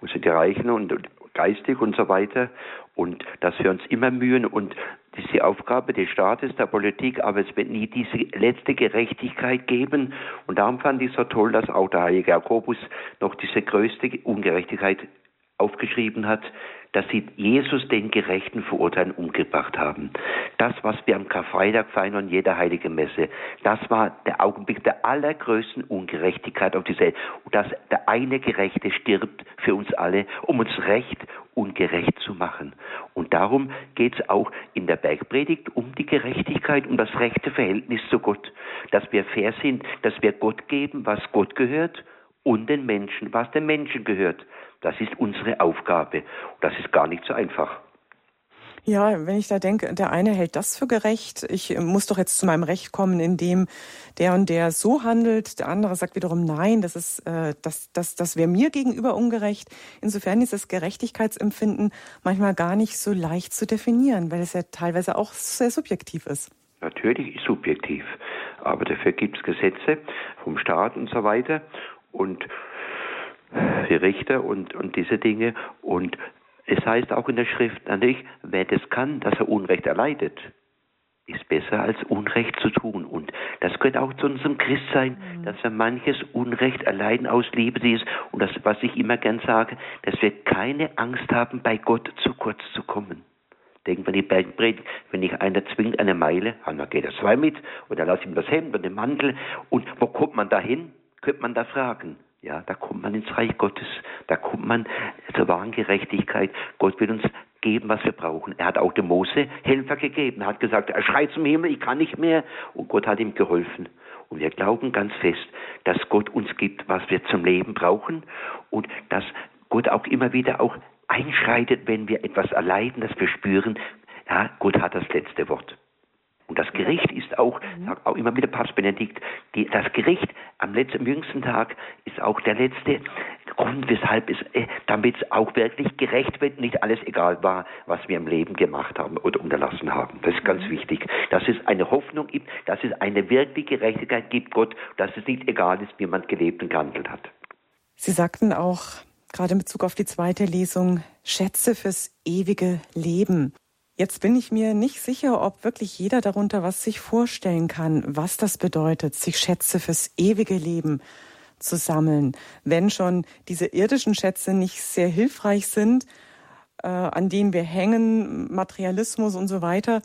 unsere Reichen und geistig und so weiter. Und dass wir uns immer mühen und das ist die Aufgabe des Staates, der Politik, aber es wird nie diese letzte Gerechtigkeit geben. Und darum fand ich so toll, dass auch der heilige Jakobus noch diese größte Ungerechtigkeit aufgeschrieben hat, dass sie Jesus den Gerechten verurteilen umgebracht haben. Das, was wir am Karfreitag feiern und jeder heilige Messe, das war der Augenblick der allergrößten Ungerechtigkeit auf dieser Welt. Und dass der eine Gerechte stirbt für uns alle, um uns recht und gerecht zu machen. Und darum geht es auch in der Bergpredigt um die Gerechtigkeit, um das rechte Verhältnis zu Gott, dass wir fair sind, dass wir Gott geben, was Gott gehört und den Menschen, was den Menschen gehört. Das ist unsere Aufgabe. Das ist gar nicht so einfach. Ja, wenn ich da denke, der eine hält das für gerecht, ich muss doch jetzt zu meinem Recht kommen, indem der und der so handelt, der andere sagt wiederum nein, das ist äh, das, das, das wäre mir gegenüber ungerecht. Insofern ist das Gerechtigkeitsempfinden manchmal gar nicht so leicht zu definieren, weil es ja teilweise auch sehr subjektiv ist. Natürlich ist subjektiv, aber dafür gibt es Gesetze vom Staat und so weiter und die Richter und, und diese Dinge. Und es heißt auch in der Schrift natürlich, wer das kann, dass er Unrecht erleidet, ist besser als Unrecht zu tun. Und das gehört auch zu unserem Christsein, mhm. dass wir manches Unrecht erleiden aus Liebe dieses. Und das, was ich immer gern sage, dass wir keine Angst haben, bei Gott zu kurz zu kommen. Denken wir die Bergpredigt, wenn ich einer zwingt eine Meile, dann geht er zwei mit, oder lass ihm das Hemd und den Mantel. Und wo kommt man da hin? Könnte man da fragen. Ja, da kommt man ins Reich Gottes, da kommt man zur wahren Gerechtigkeit. Gott will uns geben, was wir brauchen. Er hat auch dem Mose Helfer gegeben. Er hat gesagt, er schreit zum Himmel, ich kann nicht mehr. Und Gott hat ihm geholfen. Und wir glauben ganz fest, dass Gott uns gibt, was wir zum Leben brauchen und dass Gott auch immer wieder auch einschreitet, wenn wir etwas erleiden, dass wir spüren, ja, Gott hat das letzte Wort. Und das Gericht ist auch, mhm. sagt auch immer wieder Papst Benedikt, die, das Gericht am letzten, am jüngsten Tag ist auch der letzte Grund, weshalb es, äh, damit es auch wirklich gerecht wird, nicht alles egal war, was wir im Leben gemacht haben oder unterlassen haben. Das ist ganz mhm. wichtig, dass es eine Hoffnung gibt, dass es eine wirkliche Gerechtigkeit gibt, Gott, dass es nicht egal ist, wie man gelebt und gehandelt hat. Sie sagten auch, gerade in Bezug auf die zweite Lesung, Schätze fürs ewige Leben. Jetzt bin ich mir nicht sicher, ob wirklich jeder darunter was sich vorstellen kann, was das bedeutet, sich Schätze fürs ewige Leben zu sammeln. Wenn schon diese irdischen Schätze nicht sehr hilfreich sind, äh, an denen wir hängen, Materialismus und so weiter.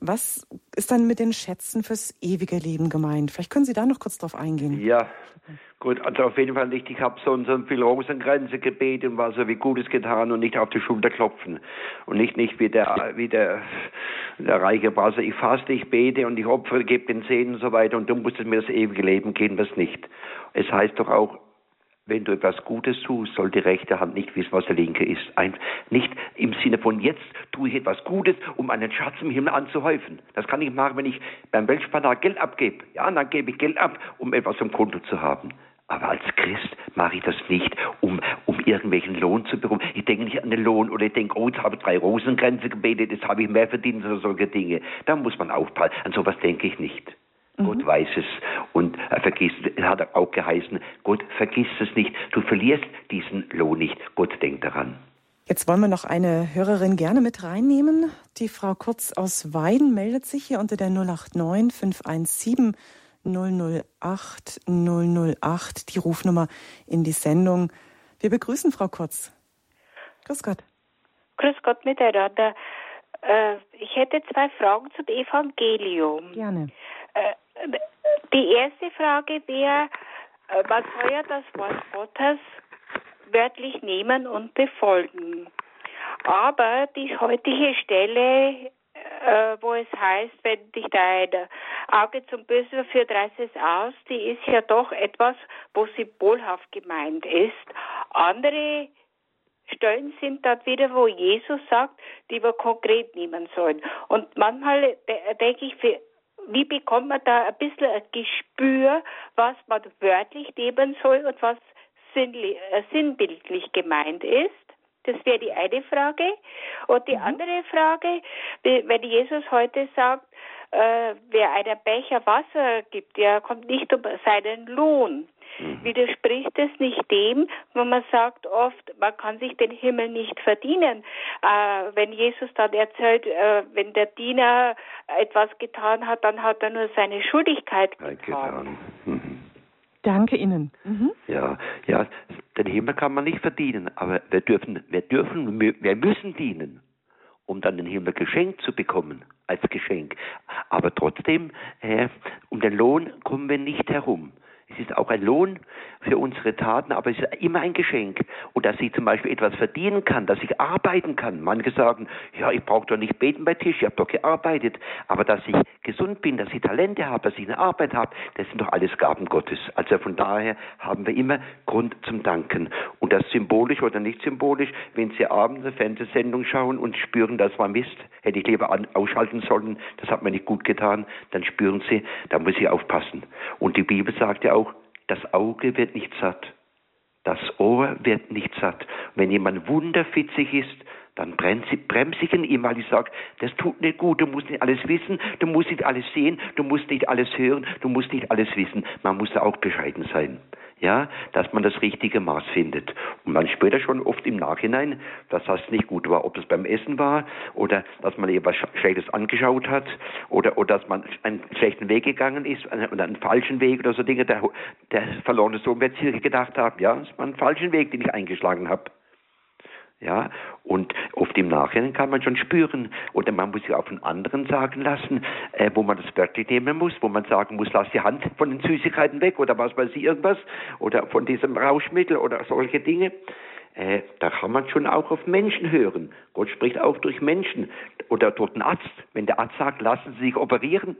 Was ist dann mit den Schätzen fürs ewige Leben gemeint? Vielleicht können Sie da noch kurz drauf eingehen. Ja, Gut, also auf jeden Fall nicht, ich habe so so viel Rosengrenze gebetet und war so wie Gutes getan und nicht auf die Schulter klopfen. Und nicht, nicht wie der, wie der, der reiche Brause, ich faste, ich bete und ich opfere, gebe den Zehn und so weiter und du musst mir das ewige Leben geben, das nicht. Es heißt doch auch, wenn du etwas Gutes tust, soll die rechte Hand nicht wissen, was die linke ist. Ein, nicht im Sinne von jetzt tue ich etwas Gutes, um einen Schatz im Himmel anzuhäufen. Das kann ich machen, wenn ich beim Weltspanner Geld abgebe. Ja, dann gebe ich Geld ab, um etwas im Konto zu haben. Aber als Christ mache ich das nicht, um, um irgendwelchen Lohn zu bekommen. Ich denke nicht an den Lohn oder ich denke, oh, jetzt habe ich drei Rosengrenze gebetet, jetzt habe ich mehr verdient oder solche Dinge. Da muss man aufpassen. An sowas denke ich nicht. Mhm. Gott weiß es und er vergisst, er hat auch geheißen, Gott vergisst es nicht. Du verlierst diesen Lohn nicht. Gott denkt daran. Jetzt wollen wir noch eine Hörerin gerne mit reinnehmen. Die Frau Kurz aus Weiden meldet sich hier unter der 089 517 008 008, die Rufnummer in die Sendung. Wir begrüßen Frau Kurz. Grüß Gott. Grüß Gott miteinander. Äh, ich hätte zwei Fragen zum Evangelium. Gerne. Die erste Frage wäre, äh, man soll ja das Wort Gottes wörtlich nehmen und befolgen. Aber die heutige Stelle äh, wo es heißt, wenn dich dein Auge zum Bösen verführt, reiß es aus, die ist ja doch etwas, wo symbolhaft gemeint ist. Andere Stellen sind dort wieder, wo Jesus sagt, die wir konkret nehmen sollen. Und manchmal denke ich, wie bekommt man da ein bisschen ein Gespür, was man wörtlich nehmen soll und was äh, sinnbildlich gemeint ist? Das wäre die eine Frage. Und die mhm. andere Frage, wenn Jesus heute sagt, äh, wer einen Becher Wasser gibt, der kommt nicht um seinen Lohn. Mhm. Widerspricht es nicht dem, wenn man sagt oft, man kann sich den Himmel nicht verdienen. Äh, wenn Jesus dann erzählt, äh, wenn der Diener etwas getan hat, dann hat er nur seine Schuldigkeit getan. getan. Mhm. Danke Ihnen. Mhm. Ja, ja, den Himmel kann man nicht verdienen, aber wir dürfen, wir dürfen, wir müssen dienen, um dann den Himmel geschenkt zu bekommen, als Geschenk. Aber trotzdem, äh, um den Lohn kommen wir nicht herum. Es ist auch ein Lohn für unsere Taten, aber es ist immer ein Geschenk. Und dass ich zum Beispiel etwas verdienen kann, dass ich arbeiten kann. Manche sagen, ja, ich brauche doch nicht beten bei Tisch, ich habe doch gearbeitet. Aber dass ich gesund bin, dass ich Talente habe, dass ich eine Arbeit habe, das sind doch alles Gaben Gottes. Also von daher haben wir immer Grund zum Danken. Und das symbolisch oder nicht symbolisch, wenn Sie abends eine Fernsehsendung schauen und spüren, dass man Mist, hätte ich lieber ausschalten sollen, das hat mir nicht gut getan, dann spüren Sie, da muss ich aufpassen. Und die Bibel sagt ja auch, das Auge wird nicht satt. Das Ohr wird nicht satt. Wenn jemand wunderfitzig ist, dann bremse ich ihn weil ich sage, das tut nicht gut, du musst nicht alles wissen, du musst nicht alles sehen, du musst nicht alles hören, du musst nicht alles wissen. Man muss da auch bescheiden sein ja, dass man das richtige Maß findet. Und man später schon oft im Nachhinein, dass das nicht gut war, ob das beim Essen war oder dass man etwas Schlechtes angeschaut hat oder, oder dass man einen schlechten Weg gegangen ist oder einen falschen Weg oder so Dinge. Der, der verlorene Sohn wird sich gedacht haben, ja, es war ein falschen Weg, den ich eingeschlagen habe. Ja, und oft im Nachhinein kann man schon spüren, oder man muss sich auch von anderen sagen lassen, äh, wo man das wörtlich nehmen muss, wo man sagen muss, lass die Hand von den Süßigkeiten weg oder was weiß ich irgendwas, oder von diesem Rauschmittel oder solche Dinge. Äh, da kann man schon auch auf Menschen hören. Gott spricht auch durch Menschen oder durch den Arzt. Wenn der Arzt sagt, lassen Sie sich operieren,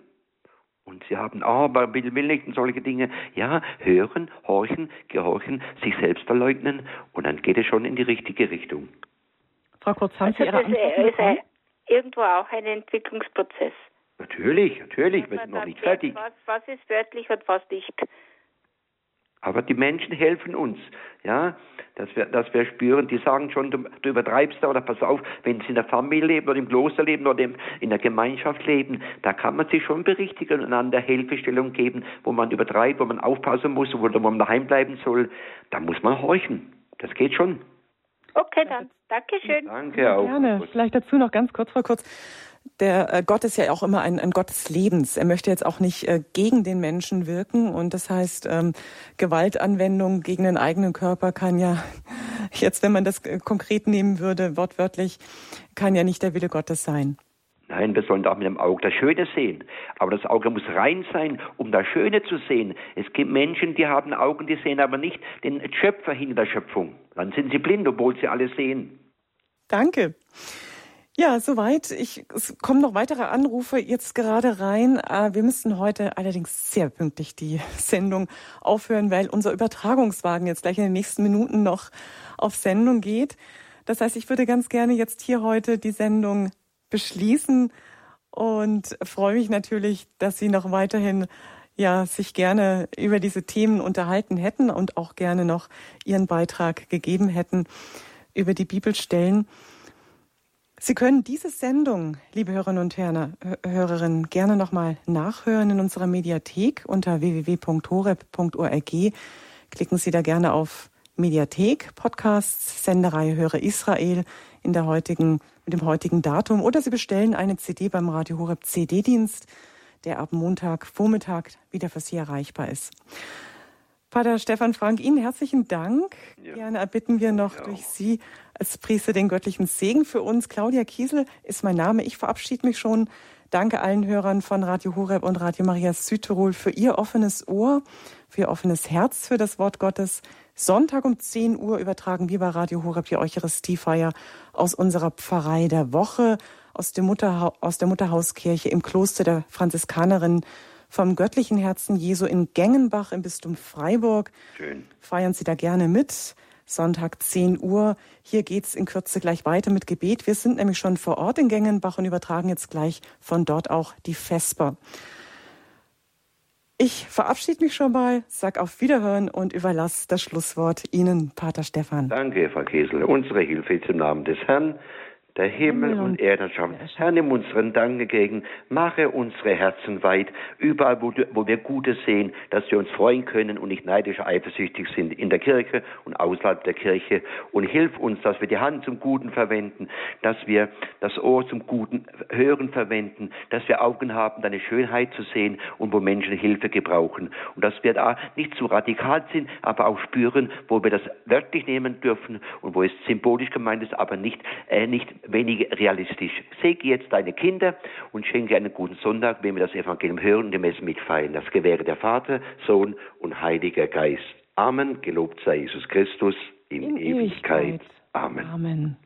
und sie haben, aber will, will nicht und solche Dinge. Ja, hören, horchen, gehorchen, sich selbst verleugnen und dann geht es schon in die richtige Richtung. Frau Kurz, haben Sie also Ihre Antwort ist ein, irgendwo auch ein Entwicklungsprozess. Natürlich, natürlich, wir sind noch nicht fertig. Was, was ist wörtlich und was nicht. Aber die Menschen helfen uns, ja, dass wir, dass wir spüren, die sagen schon, du, du übertreibst da oder pass auf, wenn sie in der Familie leben oder im Kloster leben oder in der Gemeinschaft leben, da kann man sich schon berichtigen und einander Hilfestellung geben, wo man übertreibt, wo man aufpassen muss oder wo man daheim bleiben soll. Da muss man horchen. Das geht schon. Okay, dann. Dankeschön. Danke auch. Gerne. Vielleicht dazu noch ganz kurz, Frau Kurz der äh, Gott ist ja auch immer ein, ein Gott des Lebens. Er möchte jetzt auch nicht äh, gegen den Menschen wirken. Und das heißt, ähm, Gewaltanwendung gegen den eigenen Körper kann ja, jetzt wenn man das äh, konkret nehmen würde, wortwörtlich, kann ja nicht der Wille Gottes sein. Nein, wir sollen auch mit dem Auge das Schöne sehen. Aber das Auge muss rein sein, um das Schöne zu sehen. Es gibt Menschen, die haben Augen, die sehen aber nicht den Schöpfer hinter der Schöpfung. Dann sind sie blind, obwohl sie alles sehen. Danke. Ja, soweit. Ich, es kommen noch weitere Anrufe jetzt gerade rein. Äh, wir müssen heute allerdings sehr pünktlich die Sendung aufhören, weil unser Übertragungswagen jetzt gleich in den nächsten Minuten noch auf Sendung geht. Das heißt, ich würde ganz gerne jetzt hier heute die Sendung beschließen und freue mich natürlich, dass Sie noch weiterhin ja sich gerne über diese Themen unterhalten hätten und auch gerne noch Ihren Beitrag gegeben hätten über die Bibelstellen. Sie können diese Sendung, liebe Hörerinnen und Hörerinnen, gerne nochmal nachhören in unserer Mediathek unter www.horeb.org. Klicken Sie da gerne auf Mediathek, Podcasts, Sendereihe Höre Israel in der heutigen, mit dem heutigen Datum oder Sie bestellen eine CD beim Radio Horeb CD-Dienst, der ab Montag Vormittag wieder für Sie erreichbar ist. Pater Stefan Frank, Ihnen herzlichen Dank. Ja. Gerne erbitten wir noch ja. durch Sie als Priester den göttlichen Segen für uns. Claudia Kiesel ist mein Name. Ich verabschiede mich schon. Danke allen Hörern von Radio Horeb und Radio Maria Südtirol für Ihr offenes Ohr, für Ihr offenes Herz für das Wort Gottes. Sonntag um 10 Uhr übertragen wir bei Radio Horeb die Eucharistiefeier aus unserer Pfarrei der Woche, aus, dem Mutterha aus der Mutterhauskirche im Kloster der Franziskanerin vom göttlichen Herzen Jesu in Gengenbach im Bistum Freiburg. Schön. Feiern Sie da gerne mit. Sonntag 10 Uhr. Hier geht's in Kürze gleich weiter mit Gebet. Wir sind nämlich schon vor Ort in Gengenbach und übertragen jetzt gleich von dort auch die Vesper. Ich verabschiede mich schon mal, sag auf Wiederhören und überlasse das Schlusswort Ihnen, Pater Stefan. Danke, Frau Kiesel. Unsere Hilfe ist im Namen des Herrn der Himmel, und Erde schaffen. Herr, nimm unseren Dank entgegen, mache unsere Herzen weit, überall, wo, wo wir Gutes sehen, dass wir uns freuen können und nicht neidisch eifersüchtig sind, in der Kirche und außerhalb der Kirche. Und hilf uns, dass wir die Hand zum Guten verwenden, dass wir das Ohr zum Guten Hören verwenden, dass wir Augen haben, deine Schönheit zu sehen und wo Menschen Hilfe gebrauchen. Und dass wir da nicht zu radikal sind, aber auch spüren, wo wir das wörtlich nehmen dürfen und wo es symbolisch gemeint ist, aber nicht, äh, nicht wenig realistisch. Segne jetzt deine Kinder und schenke einen guten Sonntag, wenn wir das Evangelium hören und dem Essen mitfeiern. Das gewähre der Vater, Sohn und Heiliger Geist. Amen. Gelobt sei Jesus Christus in, in Ewigkeit. Ewigkeit. Amen. Amen.